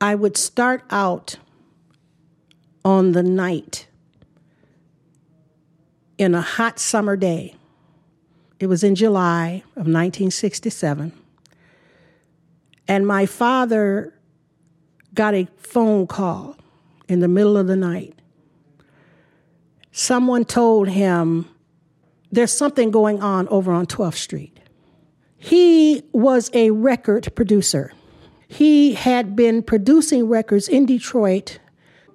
I would start out on the night in a hot summer day. It was in July of 1967. And my father got a phone call in the middle of the night. Someone told him there's something going on over on 12th Street. He was a record producer. He had been producing records in Detroit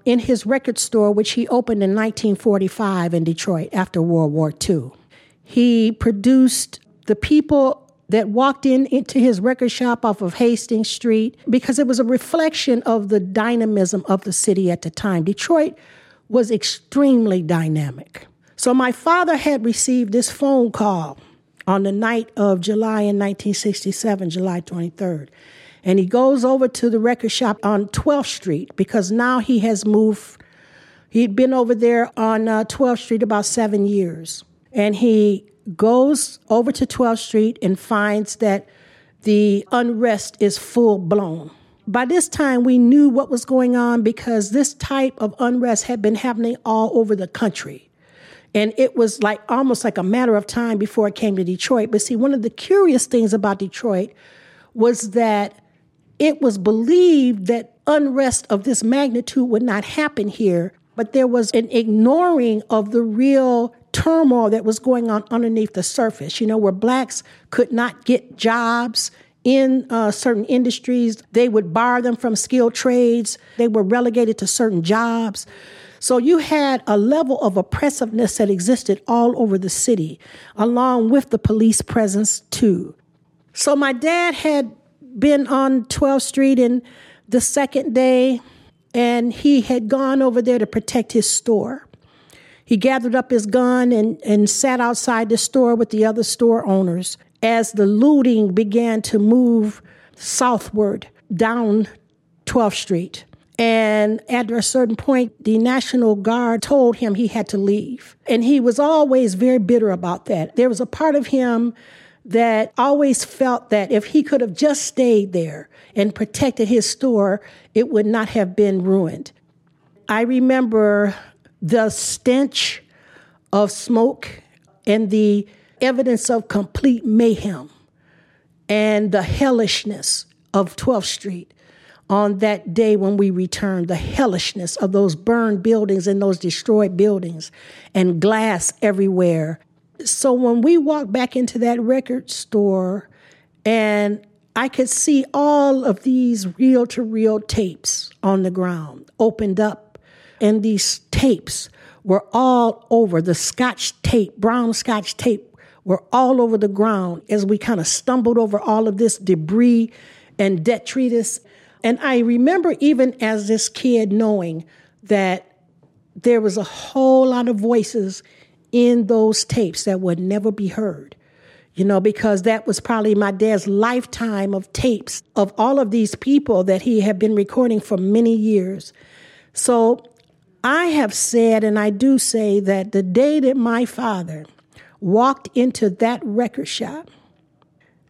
in his record store, which he opened in 1945 in Detroit after World War II. He produced the people that walked in into his record shop off of Hastings Street because it was a reflection of the dynamism of the city at the time. Detroit was extremely dynamic. So my father had received this phone call on the night of July in 1967, July 23rd. And he goes over to the record shop on 12th Street because now he has moved. He'd been over there on uh, 12th Street about seven years. And he goes over to 12th Street and finds that the unrest is full blown. By this time, we knew what was going on because this type of unrest had been happening all over the country. And it was like almost like a matter of time before it came to Detroit. But see, one of the curious things about Detroit was that it was believed that unrest of this magnitude would not happen here, but there was an ignoring of the real turmoil that was going on underneath the surface, you know, where blacks could not get jobs in uh, certain industries. They would bar them from skilled trades, they were relegated to certain jobs. So you had a level of oppressiveness that existed all over the city, along with the police presence too. So my dad had been on 12th Street and the second day, and he had gone over there to protect his store. He gathered up his gun and, and sat outside the store with the other store owners as the looting began to move southward down 12th Street. And at a certain point, the National Guard told him he had to leave. And he was always very bitter about that. There was a part of him that always felt that if he could have just stayed there and protected his store, it would not have been ruined. I remember the stench of smoke and the evidence of complete mayhem and the hellishness of 12th Street on that day when we returned, the hellishness of those burned buildings and those destroyed buildings and glass everywhere so when we walked back into that record store and I could see all of these reel to reel tapes on the ground opened up, and these tapes were all over the scotch tape, brown scotch tape, were all over the ground as we kind of stumbled over all of this debris and detritus. And I remember, even as this kid, knowing that there was a whole lot of voices in those tapes that would never be heard. You know, because that was probably my dad's lifetime of tapes of all of these people that he had been recording for many years. So I have said, and I do say, that the day that my father walked into that record shop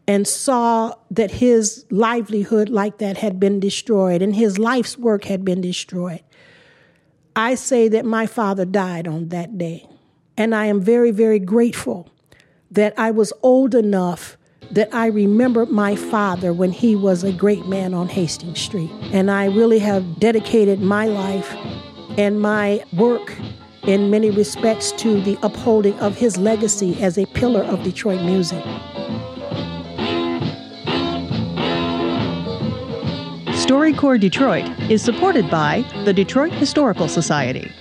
and saw that his livelihood like that had been destroyed and his life's work had been destroyed, I say that my father died on that day. And I am very, very grateful that I was old enough that I remember my father when he was a great man on Hastings Street. And I really have dedicated my life and my work in many respects to the upholding of his legacy as a pillar of Detroit music. StoryCorps Detroit is supported by the Detroit Historical Society.